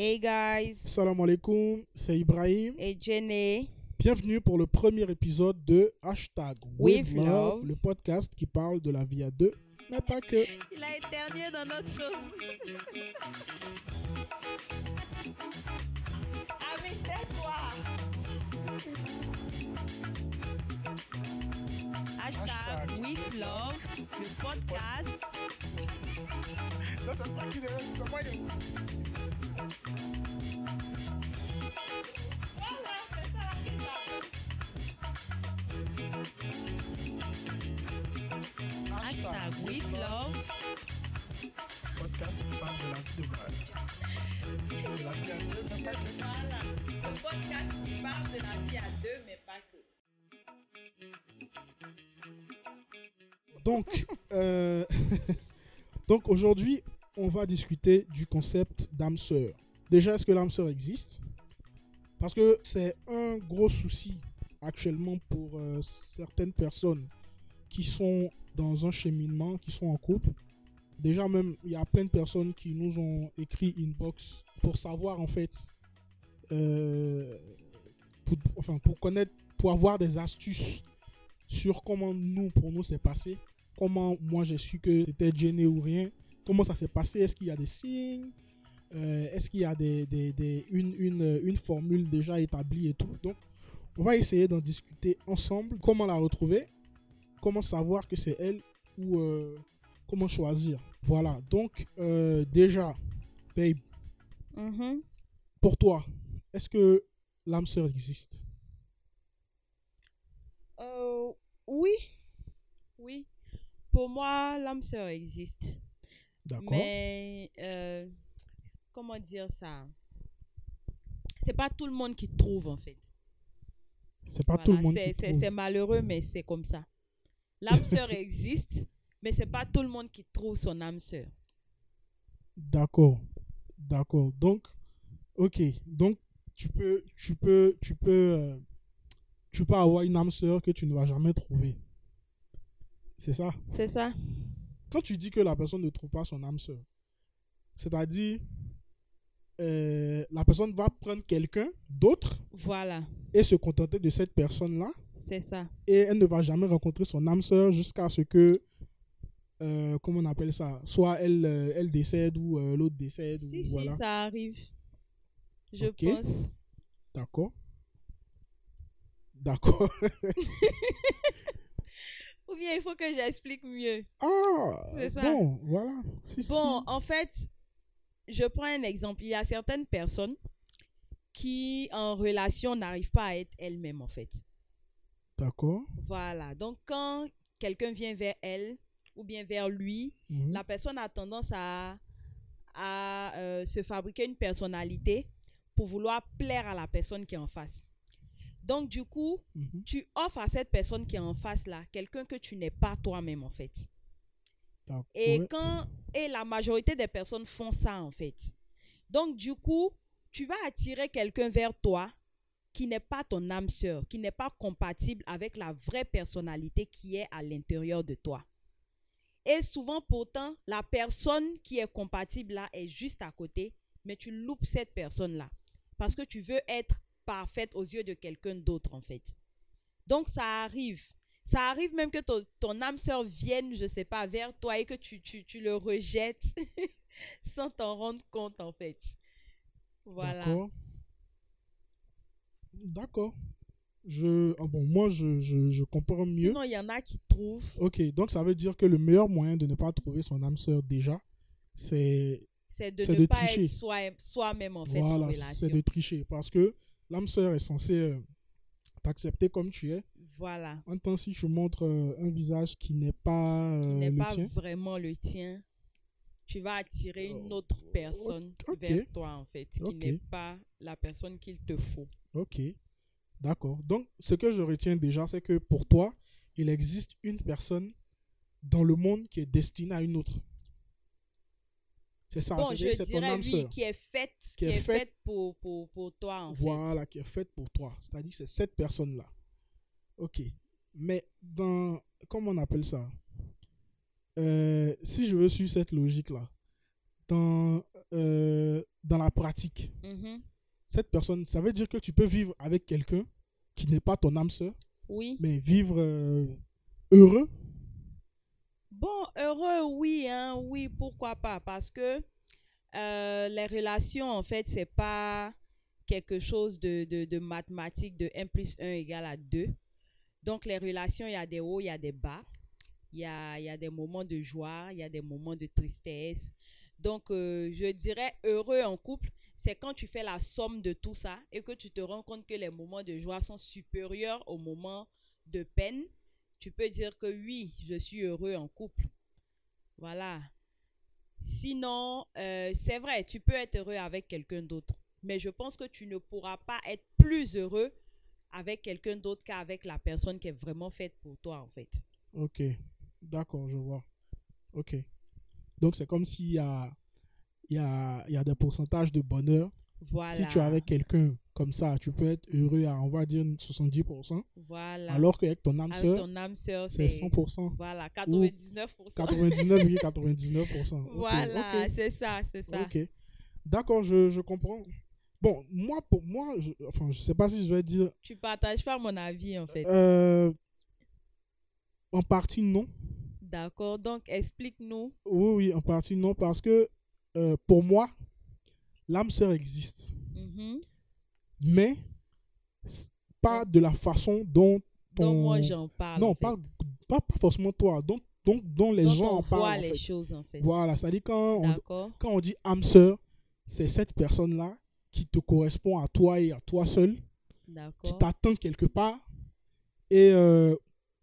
Hey guys, Salam alaikum, c'est Ibrahim. et Jenny. Bienvenue pour le premier épisode de Hashtag With With Love. Love, le podcast qui parle de la vie à deux, mais pas que. Il a éternué dans notre chose. Avec toi. Hashtag Hashtag. with love, le podcast. Podcast qui parle de la deux, le podcast qui parle de la vie à deux, mais pas que. Donc, euh, donc aujourd'hui, on va discuter du concept d'âme sœur. Déjà, est-ce que l'âme sœur existe? Parce que c'est un gros souci actuellement pour euh, certaines personnes qui sont dans un cheminement, qui sont en couple. Déjà même, il y a plein de personnes qui nous ont écrit inbox pour savoir en fait, euh, pour, enfin pour connaître, pour avoir des astuces sur comment nous, pour nous, c'est passé. Comment moi j'ai su que c'était gêné ou rien. Comment ça s'est passé? Est-ce qu'il y a des signes? Euh, Est-ce qu'il y a des, des- des- une, une, une formule déjà établie et tout? Donc, on va essayer d'en discuter ensemble. Comment la retrouver? Comment savoir que c'est elle Ou euh, comment choisir? Voilà. Donc, euh, déjà, babe, Mhm. pour toi, est-ce que l'âme sœur existe? Oui. Oui. Pour moi, l'âme sœur existe. D'accord Mais euh, comment dire ça? C'est pas tout le monde qui trouve en fait. C'est pas Voilà, tout le monde c'est- qui trouve. C'est malheureux, mais c'est comme ça. L'âme sœur existe, mais c'est pas tout le monde qui trouve son âme sœur. D'accord. D'accord. Donc, ok. Donc, tu peux, tu peux, tu peux, euh, tu peux avoir une âme sœur que tu ne vas jamais trouver. C'est ça? C'est ça Quand tu dis que la personne ne trouve pas son âme sœur, c'est-à-dire, euh, la personne va prendre quelqu'un d'autre Voilà, et se contenter de cette personne-là c'est ça. et elle ne va jamais rencontrer son âme sœur jusqu'à ce que, euh, comment on appelle ça, soit elle, euh, elle décède ou l'autre décède. Si, ou si, voilà. ça arrive. Je pense. D'accord. D'accord. Ou bien il faut que j'explique mieux. Ah, C'est ça. bon, voilà. Si, si. Bon, en fait, je prends un exemple. Il y a certaines personnes qui, en relation, n'arrivent pas à être elles-mêmes, en fait. D'accord. Voilà. Donc, quand quelqu'un vient vers elle ou bien vers lui, Mhm. la personne a tendance à, à euh, se fabriquer une personnalité pour vouloir plaire à la personne qui est en face. Donc, du coup, Mhm. tu offres à cette personne qui est en face là quelqu'un que tu n'es pas toi-même, en fait. Et quand et la majorité des personnes font ça en fait. Donc du coup, tu vas attirer quelqu'un vers toi qui n'est pas ton âme sœur, qui n'est pas compatible avec la vraie personnalité qui est à l'intérieur de toi. Et souvent pourtant, la personne qui est compatible là est juste à côté, mais tu loupes cette personne là parce que tu veux être parfaite aux yeux de quelqu'un d'autre en fait. Donc ça arrive. Ça arrive même que ton, ton âme sœur vienne, je sais pas, vers toi et que tu, tu, tu le rejettes sans t'en rendre compte, en fait. Voilà. D'accord. D'accord. Je, ah bon, moi, je, je, je comprends mieux. Sinon, il y en a qui trouvent. Ok, donc ça veut dire que le meilleur moyen de ne pas trouver son âme sœur déjà, c'est C'est de ne de pas tricher. être soi- soi-même, en fait, voilà, c'est de tricher parce que l'âme sœur est censée euh, t'accepter comme tu es. Voilà. En tant si tu montres euh, un visage qui n'est pas Qui euh, n'est le pas tien, vraiment le tien. Tu vas attirer une Oh, autre personne ok. vers toi, en fait, qui n'est pas la personne qu'il te faut. Ok, d'accord. Donc, ce que je retiens déjà, c'est que pour toi, il existe une personne dans le monde qui est destinée à une autre. C'est ça, bon, je c'est ton âme oui, sœur. qui est faite, qui, Qui est est faite- faite pour, pour, pour toi, en fait. Voilà, qui est faite pour toi. C'est-à-dire que c'est cette personne-là. Ok. Mais dans. Comment on appelle ça? Euh, Si je veux suivre cette logique-là, dans, euh, dans la pratique, Mhm. cette personne, ça veut dire que tu peux vivre avec quelqu'un qui n'est pas ton âme sœur, Oui. mais vivre euh, heureux. Bon, heureux, oui, hein, oui, pourquoi pas, parce que euh, les relations, en fait, c'est pas quelque chose de, de, mathématique de 1 plus 1 égale à 2. Donc, les relations, il y a des hauts, il y a des bas. Il y a, il y a des moments de joie, il y a des moments de tristesse. Donc, euh, je dirais heureux en couple, c'est quand tu fais la somme de tout ça et que tu te rends compte que les moments de joie sont supérieurs aux moments de peine. Tu peux dire que oui, je suis heureux en couple. Voilà. Sinon, euh, c'est vrai, tu peux être heureux avec quelqu'un d'autre. Mais je pense que tu ne pourras pas être plus heureux avec quelqu'un d'autre qu'avec la personne qui est vraiment faite pour toi, en fait. Ok, d'accord, je vois. Ok. Donc, c'est comme s'il y a, y, a, y a des pourcentages de bonheur. Voilà. Si tu es avec quelqu'un comme ça, tu peux être heureux à, on va dire, 70%. Voilà. Alors qu'avec ton âme sœur, c'est c'est 100%. voilà, 99%. 99,99%. Ok, Voilà, ok, c'est ça, c'est ça. ok. D'accord, je, je comprends. Bon, moi, pour moi, je, enfin, je sais pas si je vais dire Tu partages pas mon avis, en fait. euh, en partie non. D'accord. Donc, explique-nous. Oui, oui, en partie non, parce que euh, pour moi, l'âme sœur existe, Mhm. mais pas de la façon dont ton... Donc, moi, j'en parle. non, en fait. pas, pas, pas forcément toi, dont, dont, dont les Donc, gens on en parlent. voit en les fait. choses, en fait. Voilà, c'est-à-dire quand on, quand on dit âme sœur, c'est cette personne-là qui te correspond à toi et à toi seul, qui t'attend quelque part. Et euh,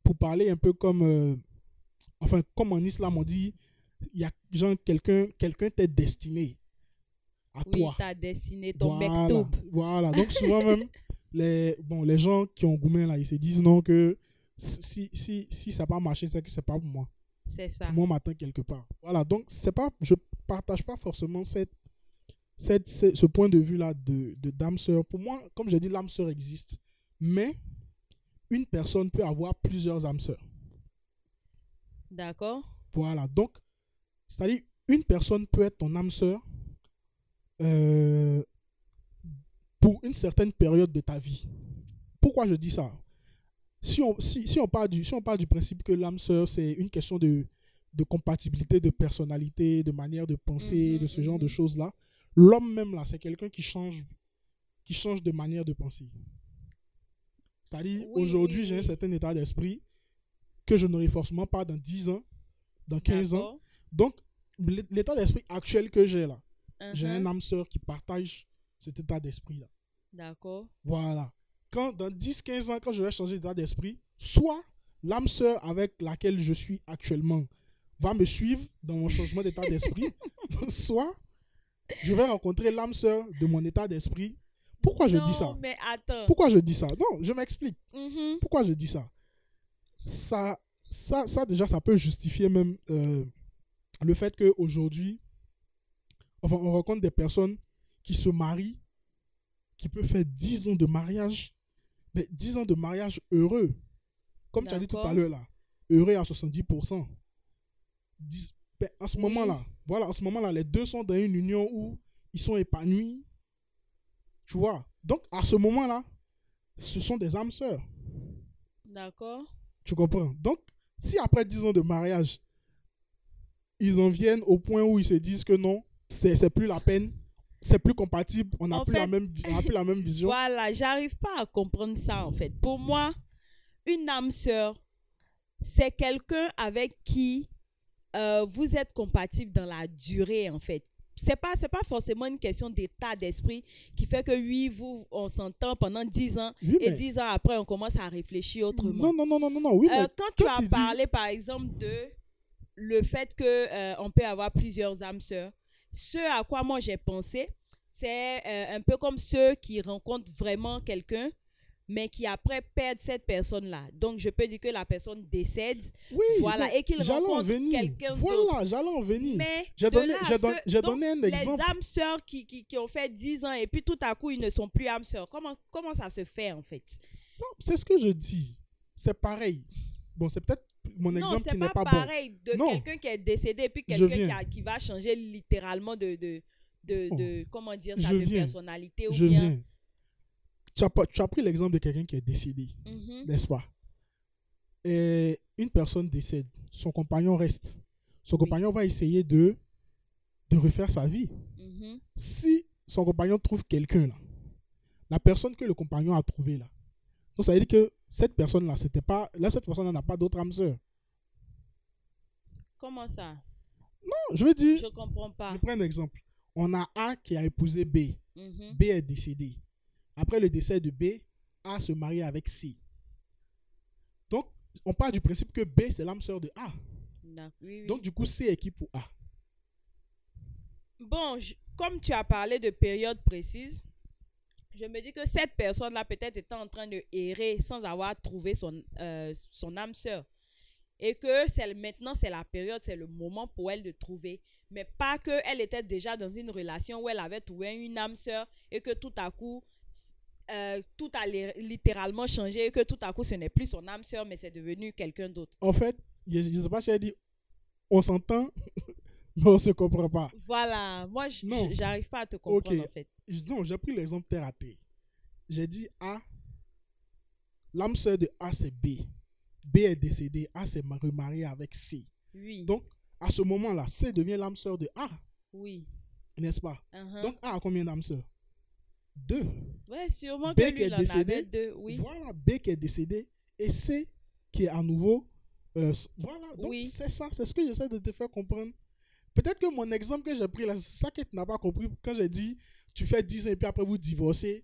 pour parler un peu comme, euh, enfin, comme en islam, on dit, il y a genre quelqu'un quelqu'un t'est destiné à Oui, toi. t'as dessiné ton voilà, mektoub. voilà. Donc souvent même, les, bon, les gens qui ont gourmet là, ils se disent non que si, si, si ça n'a pas marché, c'est que c'est pas pour moi. C'est ça. Moi, m'attend quelque part. Voilà, donc c'est pas, je partage pas forcément cette, cette, ce, ce point de vue-là de, de dame sœur. Pour moi, comme j'ai dit, l'âme sœur existe. Mais une personne peut avoir plusieurs âmes sœurs. D'accord. Voilà, donc, c'est-à-dire, une personne peut être ton âme sœur euh, pour une certaine période de ta vie. Pourquoi je dis ça? Si on, si, si on, part du, si on part du principe que l'âme sœur, c'est une question de, de compatibilité, de personnalité, de manière de penser, Mhm, de ce genre de mhm. choses-là, l'homme même, là, c'est quelqu'un qui change, qui change de manière de penser. C'est-à-dire, Oui, aujourd'hui, oui, j'ai un certain état d'esprit que je n'aurai forcément pas dans 10 ans, dans 15 ans. Donc, l'é- l'état d'esprit actuel que j'ai là, j'ai Mhm. un âme sœur qui partage cet état d'esprit-là. D'accord. Voilà. Quand dans 10-15 ans, quand je vais changer d'état d'esprit, soit l'âme sœur avec laquelle je suis actuellement va me suivre dans mon changement d'état d'esprit, soit je vais rencontrer l'âme sœur de mon état d'esprit. Pourquoi je dis ça? mais attends. Pourquoi je dis ça? Non, je m'explique. Mhm. Pourquoi je dis ça? Ça, ça Ça, déjà, ça peut justifier même euh, le fait qu'aujourd'hui, enfin, on rencontre des personnes qui se marient, qui peuvent faire 10 ans de mariage, mais 10 ans de mariage heureux. Comme tu as dit tout à l'heure là, heureux à 70%. 10 ben, en ce Oui. moment-là, voilà, en ce moment-là, les deux sont dans une union où ils sont épanouis. Tu vois? Donc, à ce moment-là, ce sont des âmes sœurs. D'accord. Tu comprends? Donc, si après 10 ans de mariage, ils en viennent au point où ils se disent que non, c'est c'est plus la peine, c'est plus compatible, on n'a plus, la même on n'a plus la même vision. Voilà, j'arrive pas à comprendre ça en fait. Pour moi, une âme sœur, c'est quelqu'un avec qui euh, vous êtes compatible dans la durée en fait. C'est pas c'est pas forcément une question d'état d'esprit qui fait que oui, vous on s'entend pendant 10 ans Oui, et mais- 10 ans après on commence à réfléchir autrement. non, non, non, non, non, non, oui, Euh, quand tu as dis- parlé, par exemple, de le fait que euh, on peut avoir plusieurs âmes sœurs, ce à quoi moi j'ai pensé, c'est euh, un peu comme ceux qui rencontrent vraiment quelqu'un, mais qui après perdent cette personne-là. Donc, je peux dire que la personne décède, oui, voilà, et qu'il rencontre quelqu'un. Voilà, j'allais en venir. Mais J'ai donné un exemple. Les âmes sœurs qui, qui, qui ont fait 10 ans et puis tout à coup, ils ne sont plus âmes sœurs. Comment, comment ça se fait, en fait? Non, c'est ce que je dis. C'est pareil. Bon, c'est peut-être mon non, exemple qui n'est pas, pas, bon. pareil de quelqu'un qui est décédé et puis quelqu'un qui, va changer littéralement de, de, de, Oh. de- comment dire ça, Je de viens. personnalité ou Je bien. viens. Tu as, tu as pris l'exemple de quelqu'un qui est décédé, Mhm. n'est-ce pas? Et une personne décède, son compagnon reste. Son Oui. compagnon va essayer de, de refaire sa vie. Mhm. Si son compagnon trouve quelqu'un là, la personne que le compagnon a trouvé là, donc ça veut dire que cette personne-là, c'était pas, là, cette personne n'a pas d'autre âme sœur. Comment ça? Non, je veux dire, Je comprends pas. je prends un exemple. On a A qui a épousé B. Mhm. B est décédé. Après le décès de B, A se marie avec C. Donc, on part du principe que B, c'est l'âme sœur de A. Non, oui, oui. Donc, du coup, C est qui pour A? Bon, je- comme tu as parlé de période précise, je me dis que cette personne-là peut-être était en train de errer sans avoir trouvé son, euh, son âme sœur. Et que c'est maintenant, c'est la période, c'est le moment pour elle de trouver. Mais pas qu'elle était déjà dans une relation où elle avait trouvé une âme sœur et que tout à coup, euh, tout a li- littéralement changé et que tout à coup, ce n'est plus son âme sœur, mais c'est devenu quelqu'un d'autre. En fait, je ne sais pas si elle dit on s'entend, mais on se comprend pas. Voilà, moi, j- Non. j- j'arrive pas à te comprendre en fait. Je- Non, j'ai pris l'exemple terre à terre. J'ai dit A, l'âme sœur de A, c'est B. B est décédé, A s'est ma- remarié avec C. Oui. Donc, à ce moment-là, C devient l'âme sœur de A, oui. n'est-ce pas? Uh-huh. Donc, A a combien d'âmes sœurs? Deux. Ouais, sûrement B que qui lui, est en décédé, avait deux, oui. Voilà, B qui est décédé et C qui est à nouveau. euh, voilà, donc Oui. c'est ça, c'est ce que j'essaie de te faire comprendre. Peut-être que mon exemple que j'ai pris là, c'est ça que tu n'as pas compris quand j'ai dit tu fais 10 ans et puis après vous divorcez.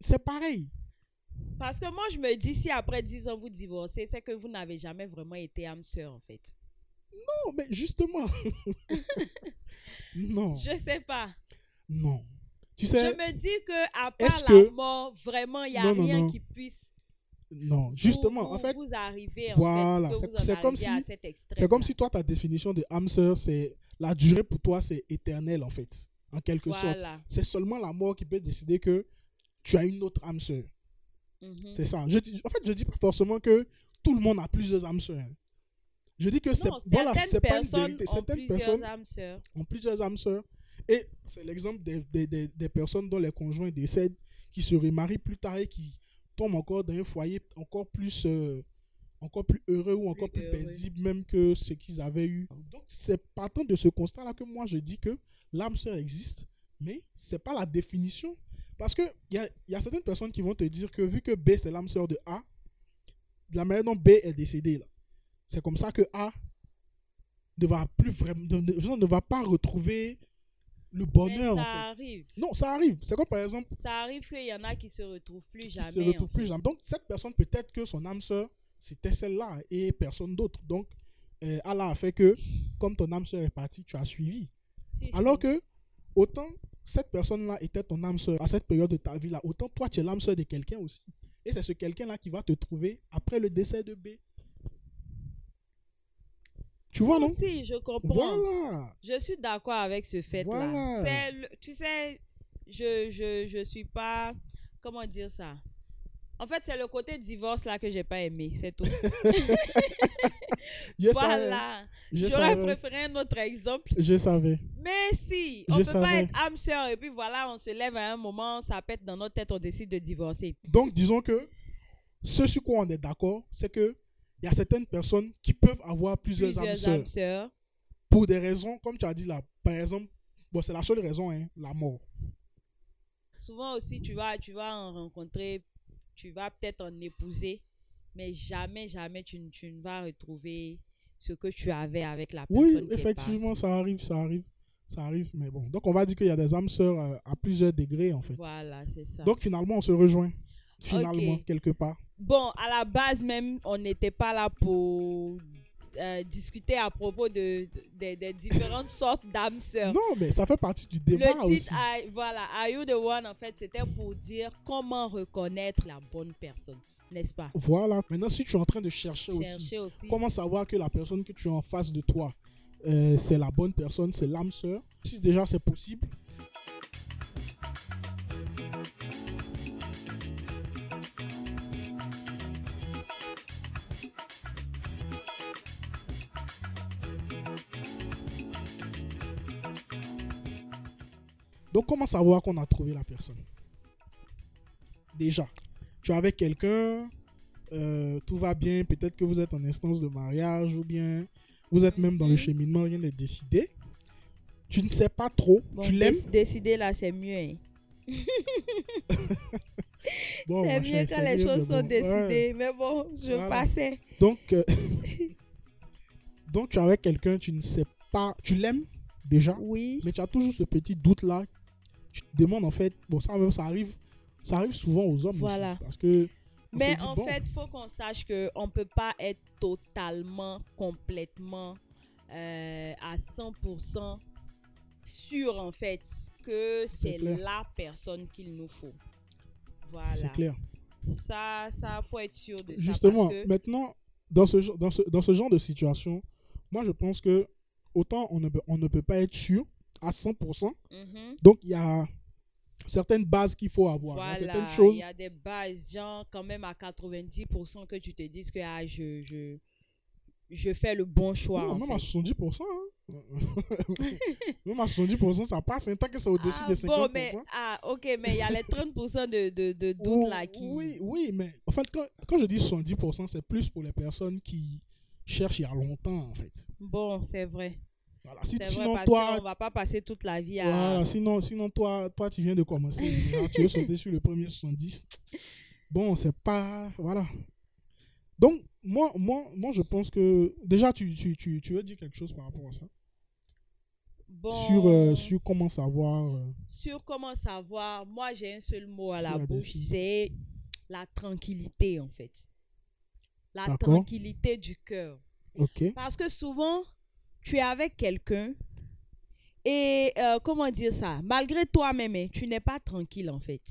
C'est pareil. Parce que moi, je me dis, si après 10 ans, vous divorcez, c'est que vous n'avez jamais vraiment été âme sœur, en fait. Non, mais justement. non, Je sais pas. non. Tu Je sais, me dis que à part la que- mort, vraiment, il n'y a Non, rien non. qui puisse non, justement, vous, en fait, vous arriver, en voilà, fait, que c'est- en comme si- c'est comme si toi, ta définition de âme sœur, c'est la durée pour toi, c'est éternel en fait, en quelque sorte. Voilà. C'est seulement la mort qui peut décider que tu as une autre âme sœur. Mhm. C'est ça. Je en fait, je dis pas forcément que tout le monde a plusieurs âmes sœurs. Je dis que c'est voilà, pas une vérité. ont Certaines personnes âmes sœurs. ont plusieurs âmes sœurs. Et c'est l'exemple des, des, des, des personnes dont les conjoints décèdent, qui se remarient plus tard et qui tombent encore dans un foyer encore plus, euh, encore plus heureux ou encore plus, paisible même que ce qu'ils avaient eu. Donc c'est partant de ce constat-là que moi je dis que l'âme sœur existe, mais c'est pas la définition. Parce qu'il y a, y a certaines personnes qui vont te dire que vu que B c'est l'âme sœur de A, de la manière dont B est décédé, c'est comme ça que A ne va plus vraiment, ne, ne- va pas retrouver le Mais bonheur ça en fait. arrive. Non, ça arrive. C'est comme par exemple, Ça arrive qu'il y en a qui se retrouvent plus qui jamais. se en retrouve fait. plus jamais. Donc cette personne peut-être que son âme sœur c'était celle-là et personne d'autre. Donc euh, Allah a fait que comme ton âme sœur est partie, tu as suivi. Si, si. Alors que autant cette personne-là était ton âme sœur à cette période de ta vie là, autant toi tu es l'âme sœur de quelqu'un aussi. Et c'est ce quelqu'un-là qui va te trouver après le décès de B. Tu vois non? Si, je comprends. Voilà. Je suis d'accord avec ce fait-là. Voilà. Tu sais, je, je, je suis pas. Comment dire ça? En fait, c'est le côté divorce là que j'ai pas aimé, c'est tout. Je voilà. J'aurais préféré un autre exemple. Je savais. Mais si, on Je peut savais. pas être âme sœur et puis voilà, on se lève à un moment, ça pète dans notre tête, on décide de divorcer. Donc, disons que ce sur quoi on est d'accord, c'est que il y a certaines personnes qui peuvent avoir plusieurs, âmes Plusieurs sœurs âmes sœurs. pour des raisons, comme tu as dit là, par exemple, bon, c'est la seule raison, hein, la mort. Souvent aussi, tu vas, tu vas en rencontrer, tu vas peut-être en épouser, mais jamais, jamais tu, ne- tu ne vas retrouver ce que tu avais avec la personne. Oui, qui est effectivement, partie. ça arrive, ça arrive, ça arrive, mais bon. Donc, on va dire qu'il y a des âmes sœurs euh, à plusieurs degrés, en fait. Voilà, c'est ça. Donc, finalement, on se rejoint, finalement, quelque part. bon, à la base même, on n'était pas là pour euh, discuter à propos de, de- des- différentes sortes d'âmes sœurs. Non, mais ça fait partie du débat Le aussi. titre, I- voilà, Are You the One, en fait, c'était pour dire comment reconnaître la bonne personne, n'est-ce pas? Voilà. Maintenant, si tu es en train de chercher aussi, Chercher aussi. comment savoir que la personne que tu as en face de toi, euh, c'est la bonne personne, c'est l'âme sœur? Si déjà c'est possible, Donc, comment savoir qu'on a trouvé la personne? Déjà, tu es avec quelqu'un, euh, tout va bien, peut-être que vous êtes en instance de mariage ou bien vous êtes même dans le Mhm. cheminement, rien n'est décidé. Tu ne sais pas trop, Bon, tu l'aimes? déc- Décider là, c'est mieux. hein. Bon, c'est mieux quand les choses sont décidées. ouais. Mais bon, je Voilà. passais. Donc, euh, donc tu es avec quelqu'un, tu ne sais pas, tu l'aimes déjà, Oui. mais tu as toujours ce petit doute là. Tu te demandes en fait, bon ça même ça arrive, ça arrive souvent aux hommes Voilà. aussi, parce que Mais en bon, fait, il faut qu'on sache qu'on ne peut pas être totalement, complètement, euh, à 100% sûr, en fait, que C'est la personne qu'il nous faut. Voilà. c'est clair. Ça, ça, faut être sûr de ça. Justement, parce que- maintenant, dans ce, dans, ce, dans ce genre de situation, moi je pense que autant on ne peut, on ne peut pas être sûr à 100%, Mhm. donc il y a certaines bases qu'il faut avoir, il Voilà, certaines il choses. y a des bases, genre quand même à 90% que tu te dises que ah, je, je, je fais le bon choix. Non, en même fait. à 70%, hein. même à 70%, ça passe. hein. Tant que c'est au-dessus Ah, des 50%. bon, mais, ah, ok, mais il y a les 30% de, de, de doute Ou- là qui. Oui, oui, mais en fait, quand, quand je dis 70%, c'est plus pour les personnes qui cherchent il y a longtemps, en fait. Bon, c'est vrai. Voilà. Si, vrai sinon, parce toi, va pas passer toute la vie à. voilà, sinon, sinon toi, toi, tu viens de commencer. Tu veux sauter sur le premier 70. Bon, c'est pas. Voilà. Donc, moi, moi, moi, je pense que. Déjà, tu, tu, tu, tu veux dire quelque chose par rapport à ça? Bon, sur, euh, sur comment savoir. euh, sur comment savoir, moi j'ai un seul mot à la bouche, c'est la tranquillité en fait. La tranquillité du cœur. ok. Parce que souvent, tu es avec quelqu'un et euh, comment dire ça? Malgré toi-même, hein, tu n'es pas tranquille en fait.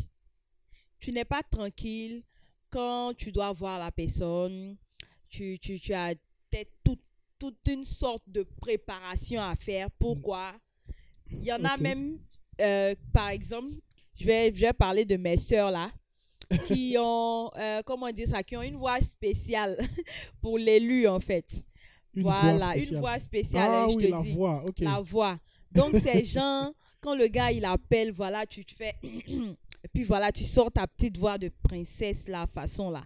Tu n'es pas tranquille quand tu dois voir la personne. Tu, tu, tu as peut-être toute, toute une sorte de préparation à faire. Pourquoi? Il y en a même, euh, par exemple, je vais, je vais parler de mes sœurs là qui ont, euh, comment dire ça, qui ont une voix spéciale pour l'élu en fait Une voilà, voix une voix spéciale, Ah hein, je oui, te la dis. voix, ok. La voix. Donc, ces gens, quand le gars, il appelle, voilà, tu, tu fais... Et puis, voilà, tu sors ta petite voix de princesse, la façon, là.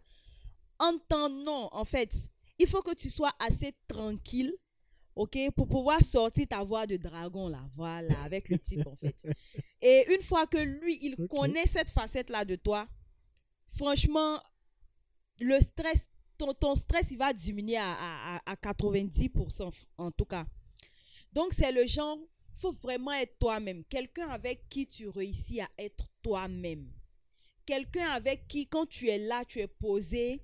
En temps, non, en fait, il faut que tu sois assez tranquille, OK, pour pouvoir sortir ta voix de dragon, là. Voilà, avec le type, en fait. Et une fois que lui, il connaît cette facette-là de toi, franchement, le stress, ton, ton stress, il va diminuer à, à, à- à 90% en tout cas. Donc, c'est le genre, faut vraiment être toi-même. Quelqu'un avec qui tu réussis à être toi-même. Quelqu'un avec qui, quand tu es là, tu es posé,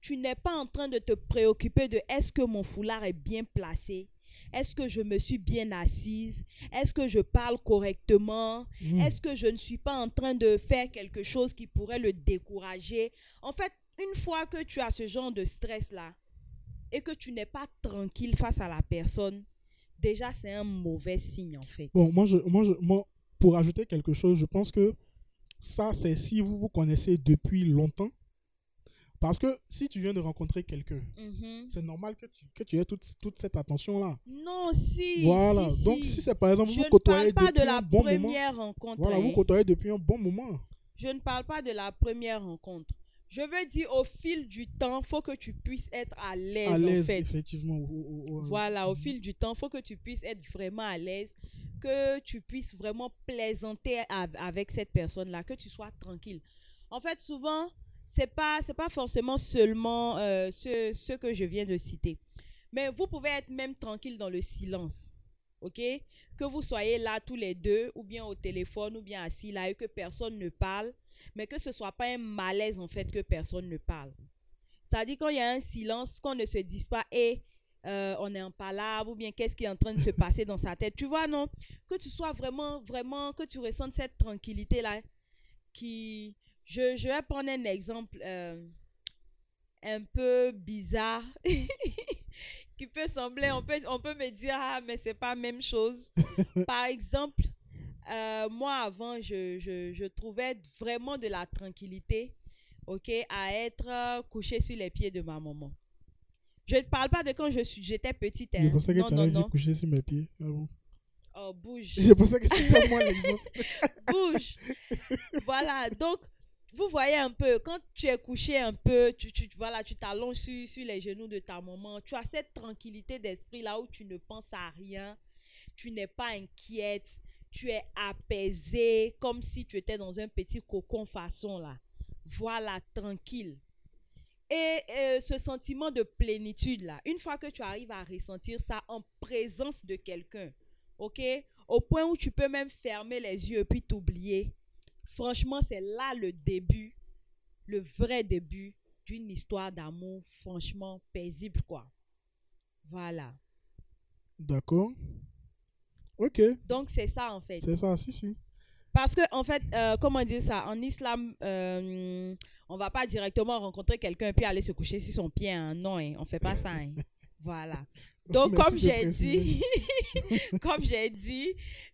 tu n'es pas en train de te préoccuper de est-ce que mon foulard est bien placé? Est-ce que je me suis bien assise? Est-ce que je parle correctement? Mm. est-ce que je ne suis pas en train de faire quelque chose qui pourrait le décourager? En fait, une fois que tu as ce genre de stress-là et que tu n'es pas tranquille face à la personne, déjà c'est un mauvais signe en fait. Bon, moi, je, moi, je, moi, pour ajouter quelque chose, je pense que ça, c'est si vous vous connaissez depuis longtemps. Parce que si tu viens de rencontrer quelqu'un, Mhm. c'est normal que tu, que tu aies toute, toute cette attention-là. Non, si. Voilà. si, Donc, si. si c'est par exemple, je vous ne côtoyez parle pas depuis de la un bon moment. première rencontre. Voilà, vous hein. côtoyez depuis un bon moment. Je ne parle pas de la première rencontre. Je veux dire, au fil du temps, faut que tu puisses être à l'aise À en l'aise, fait. effectivement. au- Voilà, au fil du temps, faut que tu puisses être vraiment à l'aise, que tu puisses vraiment plaisanter av- avec cette personne-là, que tu sois tranquille. En fait, souvent, c'est pas c'est pas forcément seulement euh, ce, ce que je viens de citer, mais vous pouvez être même tranquille dans le silence, ok? Que vous soyez là tous les deux, ou bien au téléphone, ou bien assis là, et que personne ne parle, mais que ce soit pas un malaise en fait que personne ne parle. Ça dit quand il y a un silence, qu'on ne se dise pas, et on est en palabre, ou bien qu'est-ce qui est en train de se passer dans sa tête. Tu vois, non? Que tu sois vraiment, vraiment, que tu ressentes cette tranquillité-là qui... Je, je vais prendre un exemple euh, un peu bizarre qui peut sembler, on peut, on peut me dire, ah, mais c'est pas la même chose. Par exemple, euh, moi avant, je, je, je trouvais vraiment de la tranquillité, ok, à être euh, couché sur les pieds de ma maman. Je ne parle pas de quand je suis, j'étais petite. Je hein. pensais que Non, tu non, allais dire non. coucher sur mes pieds. Ah bon? Oh, bouge. Je pensais que c'était moi l'exemple. bouge. voilà, donc vous voyez un peu, quand tu es couché un peu, tu, tu, voilà, tu t'allonges sur, sur les genoux de ta maman, tu as cette tranquillité d'esprit là où tu ne penses à rien, tu n'es pas inquiète, tu es apaisé, comme si tu étais dans un petit cocon façon là. Voilà, tranquille. Et euh, ce sentiment de plénitude là, une fois que tu arrives à ressentir ça en présence de quelqu'un, ok, au point où tu peux même fermer les yeux et puis t'oublier, franchement, c'est là le début, le vrai début d'une histoire d'amour, franchement paisible quoi. Voilà. D'accord. Ok. Donc c'est ça en fait. C'est ça, si, si. Parce que, en fait, euh, comment dire ça En islam, euh, on va pas directement rencontrer quelqu'un puis aller se coucher sur son pied. Hein. Non, hein, on fait pas ça. Hein. voilà. Donc, Merci comme j'ai dit, comme j'ai dit,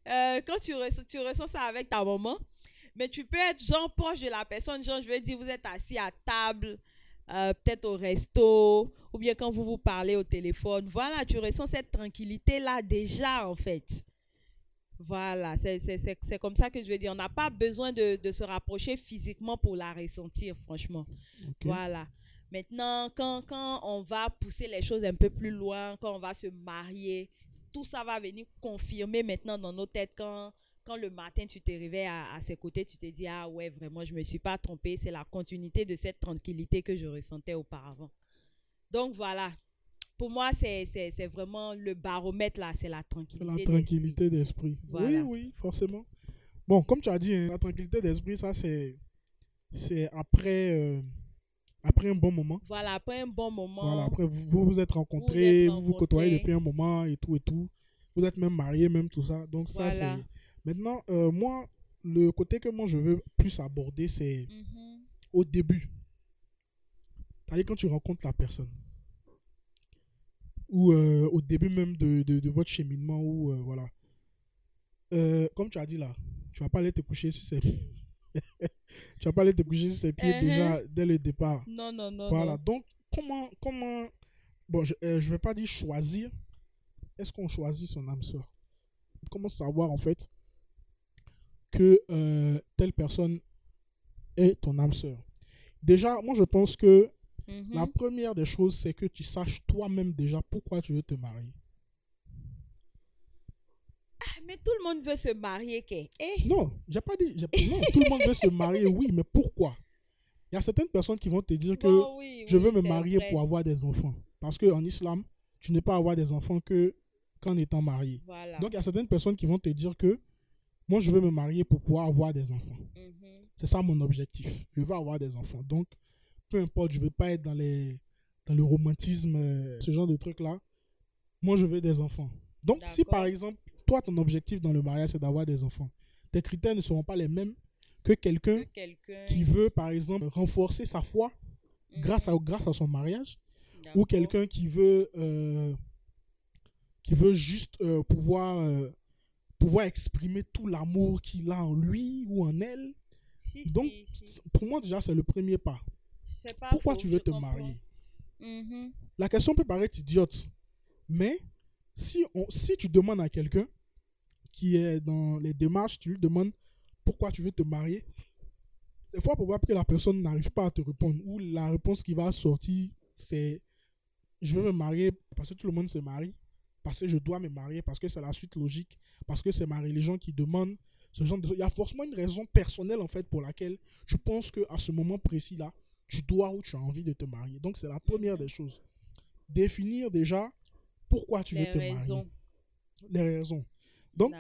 euh, quand tu ressens, tu ressens ça avec ta maman, mais tu peux être genre proche de la personne, genre je vais dire, vous êtes assis à table, euh, peut-être au resto, ou bien quand vous vous parlez au téléphone. Voilà, tu ressens cette tranquillité-là déjà, en fait. Voilà, c'est comme ça que je veux dire. On n'a pas besoin de, de se rapprocher physiquement pour la ressentir, franchement. Voilà. Maintenant, quand, quand on va pousser les choses un peu plus loin, quand on va se marier, tout ça va venir confirmer maintenant dans nos têtes quand, quand le matin tu te réveilles à, à ses côtés, tu te dis, ah ouais, vraiment, je me suis pas trompée. C'est la continuité de cette tranquillité que je ressentais auparavant. Donc voilà. Pour moi, c'est c'est- c'est vraiment le baromètre là, c'est la C'est tranquillité. la d'esprit. tranquillité d'esprit. Voilà. Oui, oui, forcément. Bon, comme tu as dit, hein, la tranquillité d'esprit, ça, c'est c'est après, euh, après un bon moment. Voilà, après un bon moment. Voilà, après, vous vous, vous êtes rencontrés, vous vous, côtoyez depuis un moment et tout et tout. Vous êtes même mariés, même tout ça. Donc, ça, Voilà. c'est. Maintenant, euh, moi, le côté que moi je veux plus aborder, c'est Mhm. au début. C'est-à-dire quand tu rencontres la personne. Ou euh, au début même de, de, de votre cheminement, ou euh, voilà. Euh, comme tu as dit là, tu vas pas aller te coucher sur ses tu vas pas aller te coucher sur ses pieds déjà dès le départ. Non, non, non. Voilà, non. donc comment, comment, bon, je ne vais pas dire choisir, est-ce qu'on choisit son âme sœur? Comment savoir en fait que telle personne est ton âme sœur? Déjà, moi je pense que La première des choses, c'est que tu saches toi-même déjà pourquoi tu veux te marier. Ah, Mais tout le monde veut se marier, qu'est. Eh? Non, j'ai pas dit, non, tout le monde veut se marier, oui, mais pourquoi? Il y a certaines personnes qui vont te dire que Bon, oui, je oui, veux me marier vrai. pour avoir des enfants. Parce qu'en islam, tu n'es pas avoir des enfants que qu'en étant marié. Voilà. Donc il y a certaines personnes qui vont te dire que moi je veux me marier pour pouvoir avoir des enfants. Mhm. C'est ça mon objectif. Je veux avoir des enfants. Donc peu importe, je veux pas être dans les dans le romantisme, euh, ce genre de trucs là. Moi je veux des enfants. Donc si par exemple toi ton objectif dans le mariage c'est d'avoir des enfants, tes critères ne seront pas les mêmes que quelqu'un Que quelqu'un. qui veut par exemple renforcer sa foi Mhm. grâce à grâce à son mariage ou quelqu'un qui veut euh, qui veut juste euh, pouvoir euh, pouvoir exprimer tout l'amour qu'il a en lui ou en elle Si, donc si, si. c- pour moi déjà c'est le premier pas pas pourquoi faux, tu veux te comprends. marier? Mhm. la question peut paraître idiote mais si on si tu demandes à quelqu'un qui est dans les démarches tu lui demandes pourquoi tu veux te marier c'est fort probable que la personne n'arrive pas à te répondre ou la réponse qui va sortir c'est je veux me marier parce que tout le monde se marie parce que je dois me marier parce que c'est la suite logique parce que c'est ma religion qui demande ce genre de il y a forcément une raison personnelle en fait pour laquelle je pense que à ce moment précis là tu dois ou tu as envie de te marier donc c'est la première des choses définir déjà pourquoi tu veux te raisons. marier les raisons donc,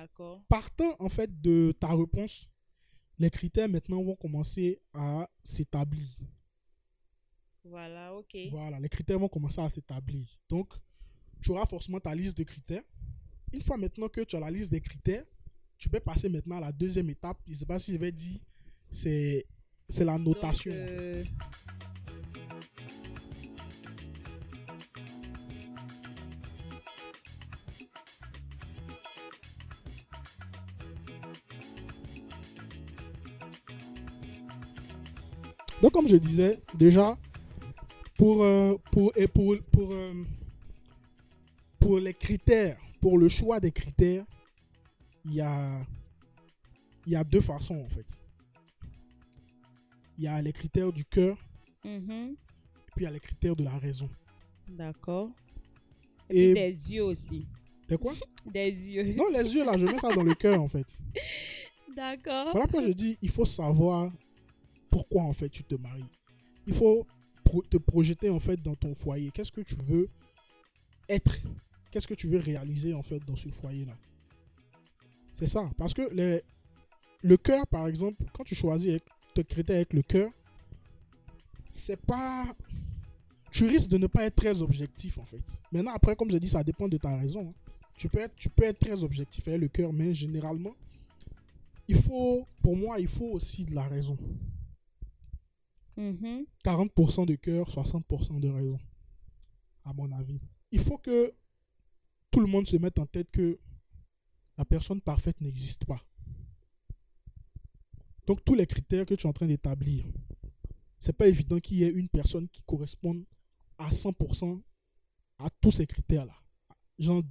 partant en fait de ta réponse, les critères maintenant vont commencer à s'établir. Voilà, ok. Voilà, les critères vont commencer à s'établir. Donc, tu auras forcément ta liste de critères. Une fois maintenant que tu as la liste des critères, tu peux passer maintenant à la deuxième étape. Je ne sais pas si je vais dire, c'est c'est la Donc, notation. euh, Donc, comme je disais, déjà, pour, euh, pour, et pour, pour, euh, pour les critères, pour le choix des critères, il y a, il y a deux façons en fait. Il y a les critères du cœur Mhm. puis il y a les critères de la raison. D'accord. Et Et des yeux aussi. t'es quoi? Des yeux. Non, les yeux là, je mets ça dans le cœur en fait. D'accord. Voilà pourquoi je dis, il faut savoir pourquoi en fait tu te maries. Il faut pro- te projeter en fait dans ton foyer. Qu'est-ce que tu veux être? Qu'est-ce que tu veux réaliser en fait dans ce foyer-là? C'est ça. Parce que les- le cœur, par exemple, quand tu choisis te critères avec le cœur, c'est pas... Tu risques de ne pas être très objectif en fait. Maintenant, après, comme je dis, ça dépend de ta raison. hein. Tu, peux être, tu peux être très objectif avec le cœur, mais généralement, il faut, pour moi, il faut aussi de la raison. Mhm. 40% de cœur, 60% de raison. À mon avis. Il faut que tout le monde se mette en tête que la personne parfaite n'existe pas. Donc tous les critères que tu es en train d'établir, c'est pas évident qu'il y ait une personne qui corresponde à 100% à tous ces critères-là. Genre,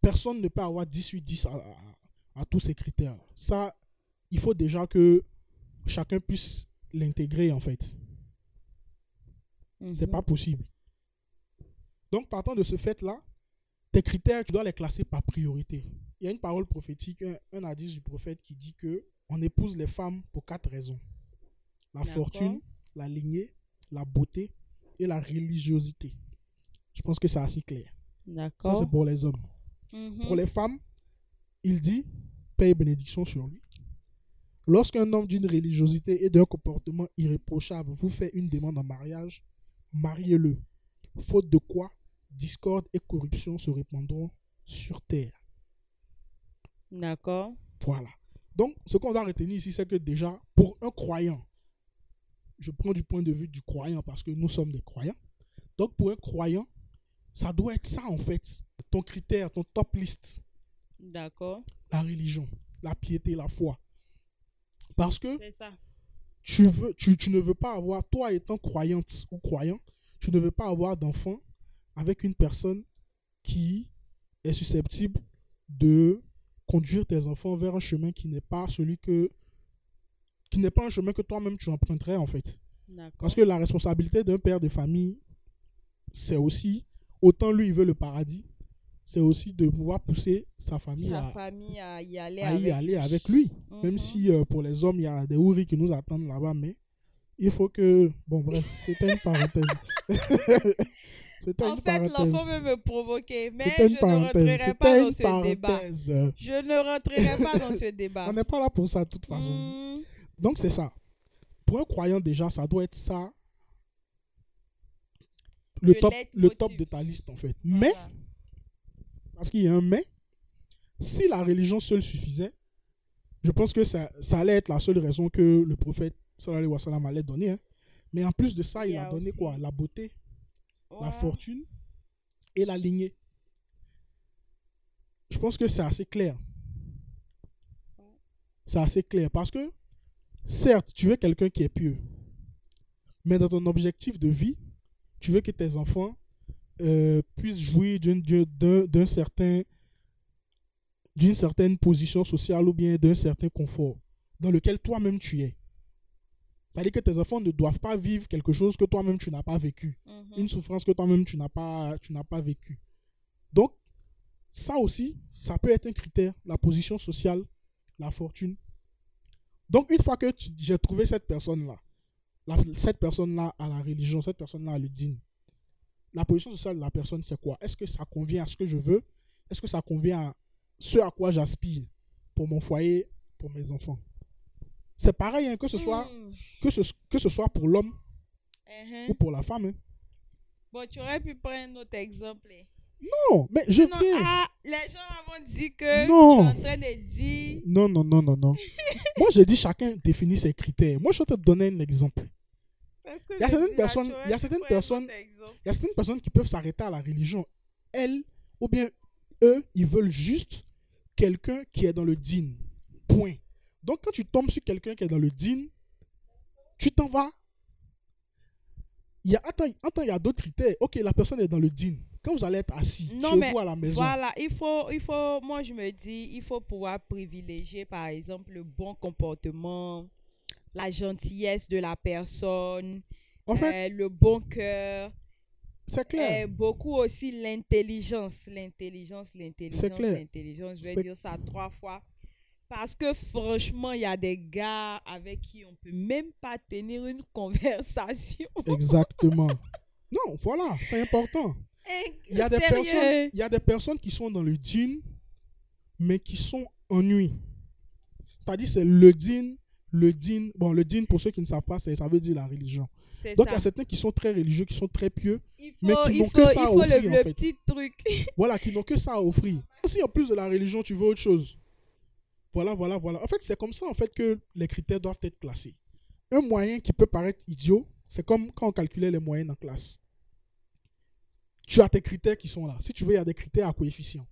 personne ne peut avoir 18-10 à, à- à tous ces critères-là. Ça, il faut déjà que chacun puisse l'intégrer en fait. C'est Mhm. pas possible. Donc, partant de ce fait-là, tes critères, tu dois les classer par priorité. Il y a une parole prophétique, un, un hadith du prophète qui dit que on épouse les femmes pour quatre raisons la fortune, la lignée, la beauté et la religiosité. Je pense que c'est assez clair. Ça, c'est pour les hommes. Mhm. Pour les femmes, il dit paix et bénédiction sur lui. Lorsqu'un homme d'une religiosité et d'un comportement irréprochable vous fait une demande en mariage, mariez-le. Faute de quoi, discorde et corruption se répandront sur terre. D'accord. Voilà. Donc, ce qu'on doit retenir ici, c'est que déjà, pour un croyant, je prends du point de vue du croyant parce que nous sommes des croyants. Donc, pour un croyant, ça doit être ça en fait. Ton critère, ton top list. D'accord. la religion, la piété, la foi. Parce que ça. tu, veux, tu, tu ne veux pas avoir, toi étant croyante ou croyant, tu ne veux pas avoir d'enfant avec une personne qui est susceptible de conduire tes enfants vers un chemin qui n'est pas celui que qui n'est pas un chemin que toi-même tu emprunterais en fait. Parce que la responsabilité d'un père de famille, c'est aussi, autant lui il veut le paradis, c'est aussi de pouvoir pousser sa famille Sa à, famille à y aller à avec y aller lui. lui. Même Mhm. si euh, pour les hommes, il y a des houris qui nous attendent là-bas, mais il faut que. Bon, bref, c'était une parenthèse. c'était En une fait, l'enfant veut me provoquer, mais je ne rentrerai pas dans ce débat. Je ne rentrerai pas dans ce débat. On n'est pas là pour ça, de toute façon. Hmm, Donc, c'est ça. Pour un croyant, déjà, ça doit être ça. Le, Le top, le top de ta liste, en fait. Mais, parce qu'il y a un mais, si la religion seule suffisait, je pense que ça, ça allait être la seule raison que le prophète sallallahu alayhi wa sallam allait donner. hein. Mais en plus de ça, Il a a donné aussi- quoi? La beauté, la fortune et la lignée. Je pense que c'est assez clair. C'est assez clair parce que, certes, tu veux quelqu'un qui est pieux, mais dans ton objectif de vie, tu veux que tes enfants euh, puissent jouir d'une- d'une d'un- d'un certain d'une certaine position sociale ou bien d'un certain confort dans lequel toi-même tu es. C'est-à-dire que tes enfants ne doivent pas vivre quelque chose que toi-même tu n'as pas vécu Mhm. une souffrance que toi-même tu n'as pas tu n'as pas vécu. Donc ça aussi, ça peut être un critère, la position sociale, la fortune. Donc une fois que j'ai trouvé cette personne là, cette personne là a la religion, cette personne là a le dîne. La position sociale de la personne c'est quoi? Est-ce que ça convient à ce que je veux? Est-ce que ça convient à ce à quoi j'aspire pour mon foyer, pour mes enfants? C'est pareil hein, que ce soit Hmm. que ce, que ce soit pour l'homme Mhm. ou pour la femme. hein. Bon, tu aurais pu prendre un autre exemple. hein. Non, mais je Non, viens. ah, les gens m'ont dit que Non. tu es en train de dire. Non, non, non, non, non. Moi, j'ai dit chacun définit ses critères. Moi, je vais te donner un exemple. Il y a certaines là, personnes- il y a certaines personnes-. Il y a certaines personnes qui peuvent s'arrêter à la religion. Elles, ou bien eux, ils veulent juste quelqu'un qui est dans le dîne. Donc, quand tu tombes sur quelqu'un qui est dans le dîne, tu t'en vas. Il y a, attends, attends, il y a d'autres critères. Ok, la personne est dans le din. Quand vous allez être assis Non, chez mais vous à la maison, Voilà, il faut, il faut, moi je me dis, il faut pouvoir privilégier par exemple le bon comportement, la gentillesse de la personne, en fait, euh, le bon cœur, c'est clair. et beaucoup aussi l'intelligence, l'intelligence, l'intelligence, clair. l'intelligence. Je vais dire ça trois fois. Parce que franchement, il y a des gars avec qui on peut même pas tenir une conversation. Exactement. non, voilà, c'est important. Il y, a des personnes, il y a des personnes qui sont dans le djinn, mais qui sont ennuis. C'est-à-dire, c'est le djinn, le djinn. Bon, le djinn, pour ceux qui ne savent pas, ça veut dire la religion. Donc, il y a certains qui sont très religieux, qui sont très pieux, mais qui n'ont que ça à offrir, le, en le fait. petit truc. voilà, qui n'ont que ça à offrir. Si en plus de la religion, tu veux autre chose. Voilà, voilà, voilà. En fait, c'est comme ça, en que les critères doivent être classés. Un moyen qui peut paraître idiot, c'est comme quand on calculait les moyennes en classe. Tu as tes critères qui sont là. Si tu veux, il y a des critères à coefficient.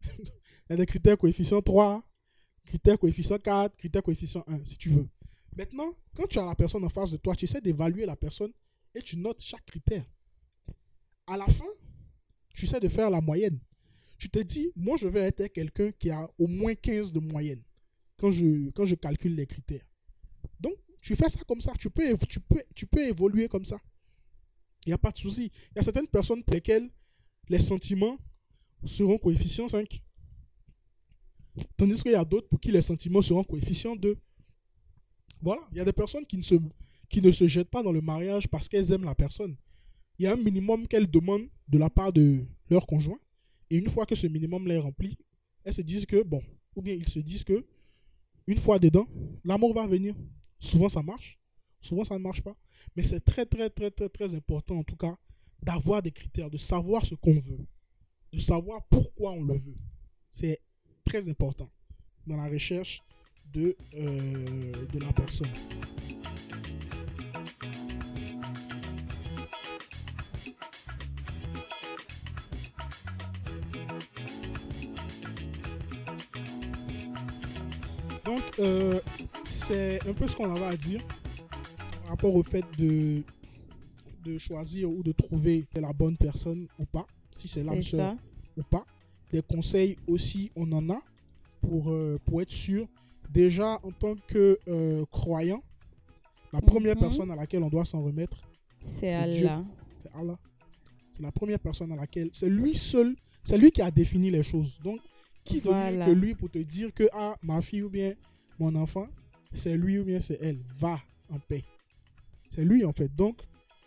il y a des critères coefficient 3, critères coefficient 4, critères coefficient 1, si tu veux. Maintenant, quand tu as la personne en face de toi, tu essaies d'évaluer la personne et tu notes chaque critère. À la fin, tu essaies de faire la moyenne. Tu te dis, moi, je vais être quelqu'un qui a au moins 15 de moyenne quand je, quand je calcule les critères. Donc, tu fais ça comme ça. Tu peux, tu peux, tu peux évoluer comme ça. Il n'y a pas de souci. Il y a certaines personnes pour lesquelles les sentiments seront coefficient 5. Tandis qu'il y a d'autres pour qui les sentiments seront coefficient 2. Voilà. Il y a des personnes qui ne se, qui ne se jettent pas dans le mariage parce qu'elles aiment la personne. Il y a un minimum qu'elles demandent de la part de leur conjoint. Et une fois que ce minimum l'est rempli, elles se disent que, bon, ou bien ils se disent que, une fois dedans, l'amour va venir. Souvent ça marche, souvent ça ne marche pas. Mais c'est très, très, très, très, très important, en tout cas, d'avoir des critères, de savoir ce qu'on veut, de savoir pourquoi on le veut. C'est très important dans la recherche de, euh, de la personne. Euh, c'est un peu ce qu'on avait à dire par rapport au fait de, de choisir ou de trouver la bonne personne ou pas, si c'est l'âme sœur ou pas. Des conseils aussi, on en a pour, euh, pour être sûr. Déjà, en tant que euh, croyant, la première Mhm. personne à laquelle on doit s'en remettre, C'est. Allah. c'est Allah. C'est la première personne à laquelle. C'est lui seul, c'est lui qui a défini les choses. Donc, qui de mieux que lui pour te dire que ah, ma fille ou bien mon enfant, c'est lui ou bien c'est elle. Va en paix. C'est lui en fait. Donc,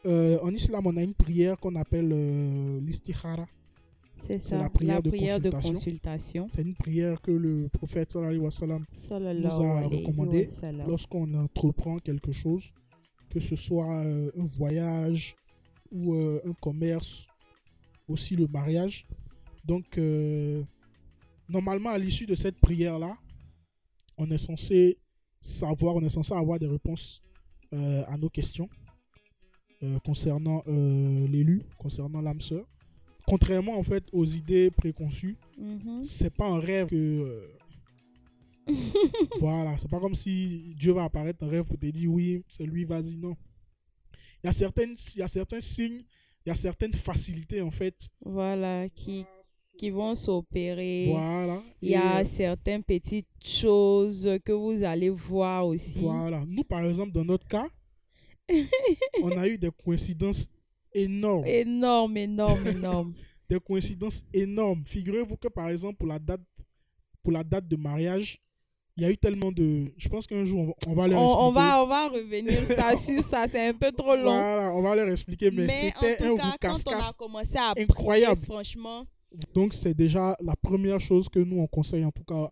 euh, en islam, on a une prière qu'on appelle euh, l'istikhara. C'est ça. la prière de de consultation. consultation. C'est une prière que le prophète sallallahu alayhi wa sallam, Sallallahu a alayhi wa recommandé sallam. lorsqu'on entreprend quelque chose, que ce soit euh, un voyage ou euh, un commerce, aussi le mariage. Donc, normalement, à l'issue de cette prière-là, on est censé savoir, on est censé avoir des réponses euh, à nos questions euh, concernant euh, l'élu, concernant l'âme sœur. Contrairement en fait aux idées préconçues, Mhm. c'est pas un rêve que. voilà, c'est pas comme si Dieu va apparaître en rêve pour te dire oui, c'est lui, vas-y, non. Il y, a certaines, il y a certains signes, il y a certaines facilités en fait. Voilà, qui, qui vont s'opérer. Voilà. Il y a euh, certaines petites choses que vous allez voir aussi. Voilà. Nous, par exemple, dans notre cas, on a eu des coïncidences énormes. Énorme, énorme, énorme. Des coïncidences énormes. Figurez-vous que, par exemple, pour la date, pour la date de mariage, il y a eu tellement de. Je pense qu'un jour, on va, leur on, expliquer. on va, on va revenir ça, sur ça, c'est un peu trop long. Voilà, on va leur expliquer, mais, Mais c'était un cas, quand on a commencé à incroyable. prier, franchement, Donc, c'est déjà la première chose que nous, on conseille, en tout cas,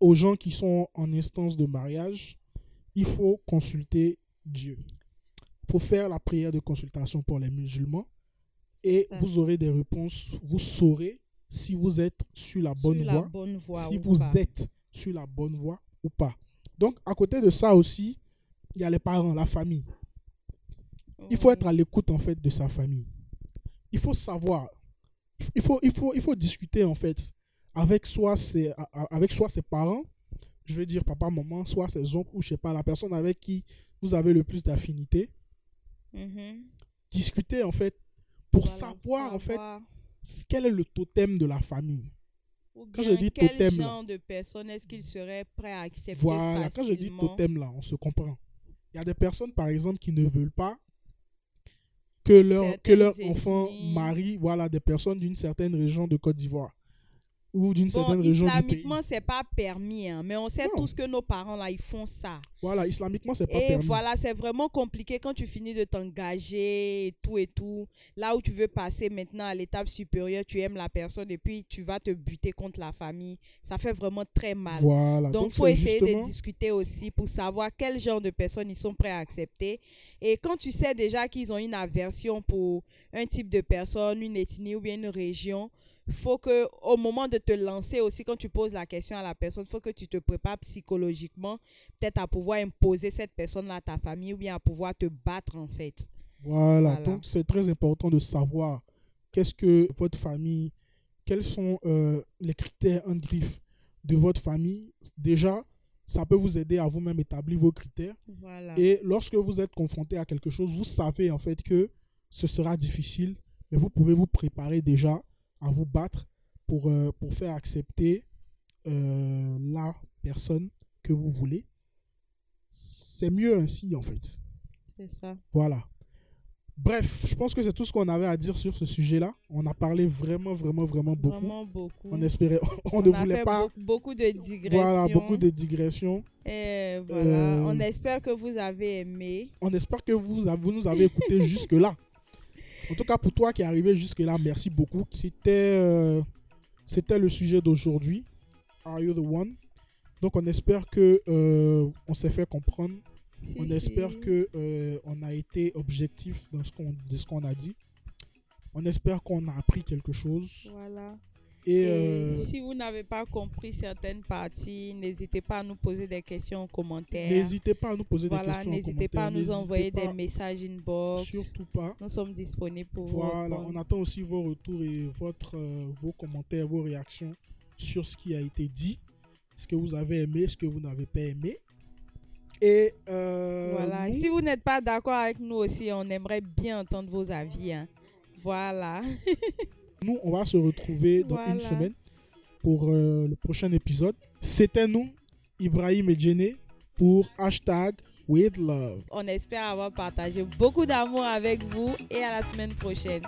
aux gens qui sont en instance de mariage. Il faut consulter Dieu. Il faut faire la prière de consultation pour les musulmans. Et ça. vous aurez des réponses. Vous saurez si vous êtes sur la bonne sur la voie. bonne voie si ou vous pas. êtes sur la bonne voie ou pas. Donc, à côté de ça aussi, il y a les parents, la famille. Il faut Oui. être à l'écoute en fait de sa famille. Il faut savoir. Il faut, il faut, il faut discuter en fait avec soit ses, avec soit ses parents, je veux dire papa, maman, soit ses oncles ou je sais pas, la personne avec qui vous avez le plus d'affinité. Mhm. Discuter, en fait, pour Voilà, savoir, en fait, quel est le totem de la famille. Ou quand je dis quel totem, là. genre de personne est-ce qu'il serait prêt à accepter Voilà, quand je dis totem, là, on se comprend. Il y a des personnes, par exemple, qui ne veulent pas que leur, que leur Certaines enfant ethnies. marie voilà, des personnes d'une certaine région de Côte d'Ivoire ou d'une Bon, certaine région du pays. islamiquement, c'est pas permis, hein, mais on sait Non. tous que nos parents, là, ils font ça. Voilà, islamiquement, c'est pas Et permis. voilà, c'est vraiment compliqué quand tu finis de t'engager et tout et tout. Là où tu veux passer maintenant à l'étape supérieure, tu aimes la personne et puis tu vas te buter contre la famille. Ça fait vraiment très mal. Voilà, Donc, donc il faut essayer justement... de discuter aussi pour savoir quel genre de personnes ils sont prêts à accepter. Et quand tu sais déjà qu'ils ont une aversion pour un type de personne, une ethnie ou bien une région, faut que au moment de te lancer aussi, quand tu poses la question à la personne, il faut que tu te prépares psychologiquement, peut-être à pouvoir imposer cette personne-là à ta famille ou bien à pouvoir te battre en fait. Voilà, Voilà. donc c'est très important de savoir qu'est-ce que votre famille, quels sont euh, les critères en griffe de votre famille. Déjà, ça peut vous aider à vous-même établir vos critères. Voilà. Et lorsque vous êtes confronté à quelque chose, vous savez en fait que ce sera difficile, mais vous pouvez vous préparer déjà à vous battre pour, euh, pour faire accepter euh, la personne que vous voulez. C'est mieux ainsi en fait. C'est ça. Voilà. Bref, je pense que c'est tout ce qu'on avait à dire sur ce sujet-là. On a parlé vraiment, vraiment, vraiment beaucoup. Vraiment beaucoup. On espérait, on, ne a voulait fait pas. beaucoup, de digressions. Voilà, beaucoup de digressions. Et voilà, Euh, on espère que vous avez aimé. On espère que vous, vous nous avez écoutés jusque-là. En tout cas, pour toi qui est arrivé jusque-là, merci beaucoup. C'était euh, c'était le sujet d'aujourd'hui. Are you the one? Donc, on espère que euh, on s'est fait comprendre. Si, On si. espère que euh, on a été objectif dans ce qu'on de ce qu'on a dit. On espère qu'on a appris quelque chose. Voilà. Et euh, si vous n'avez pas compris certaines parties, n'hésitez pas à nous poser des questions en commentaire. n'hésitez pas à nous poser des Voilà, questions n'hésitez pas à nous envoyer des messages inbox. Surtout pas. Nous sommes disponibles pour vous. Voilà, on attend aussi vos retours et votre, euh, vos commentaires, vos réactions sur ce qui a été dit. Ce que vous avez aimé, ce que vous n'avez pas aimé. Et euh, Voilà. nous, Si vous n'êtes pas d'accord avec nous aussi, on aimerait bien entendre vos avis. hein. Voilà. nous, on va se retrouver dans Voilà. une semaine pour euh, le prochain épisode. C'était nous, Ibrahim et Jenny, pour hashtag with love. On espère avoir partagé beaucoup d'amour avec vous et à la semaine prochaine.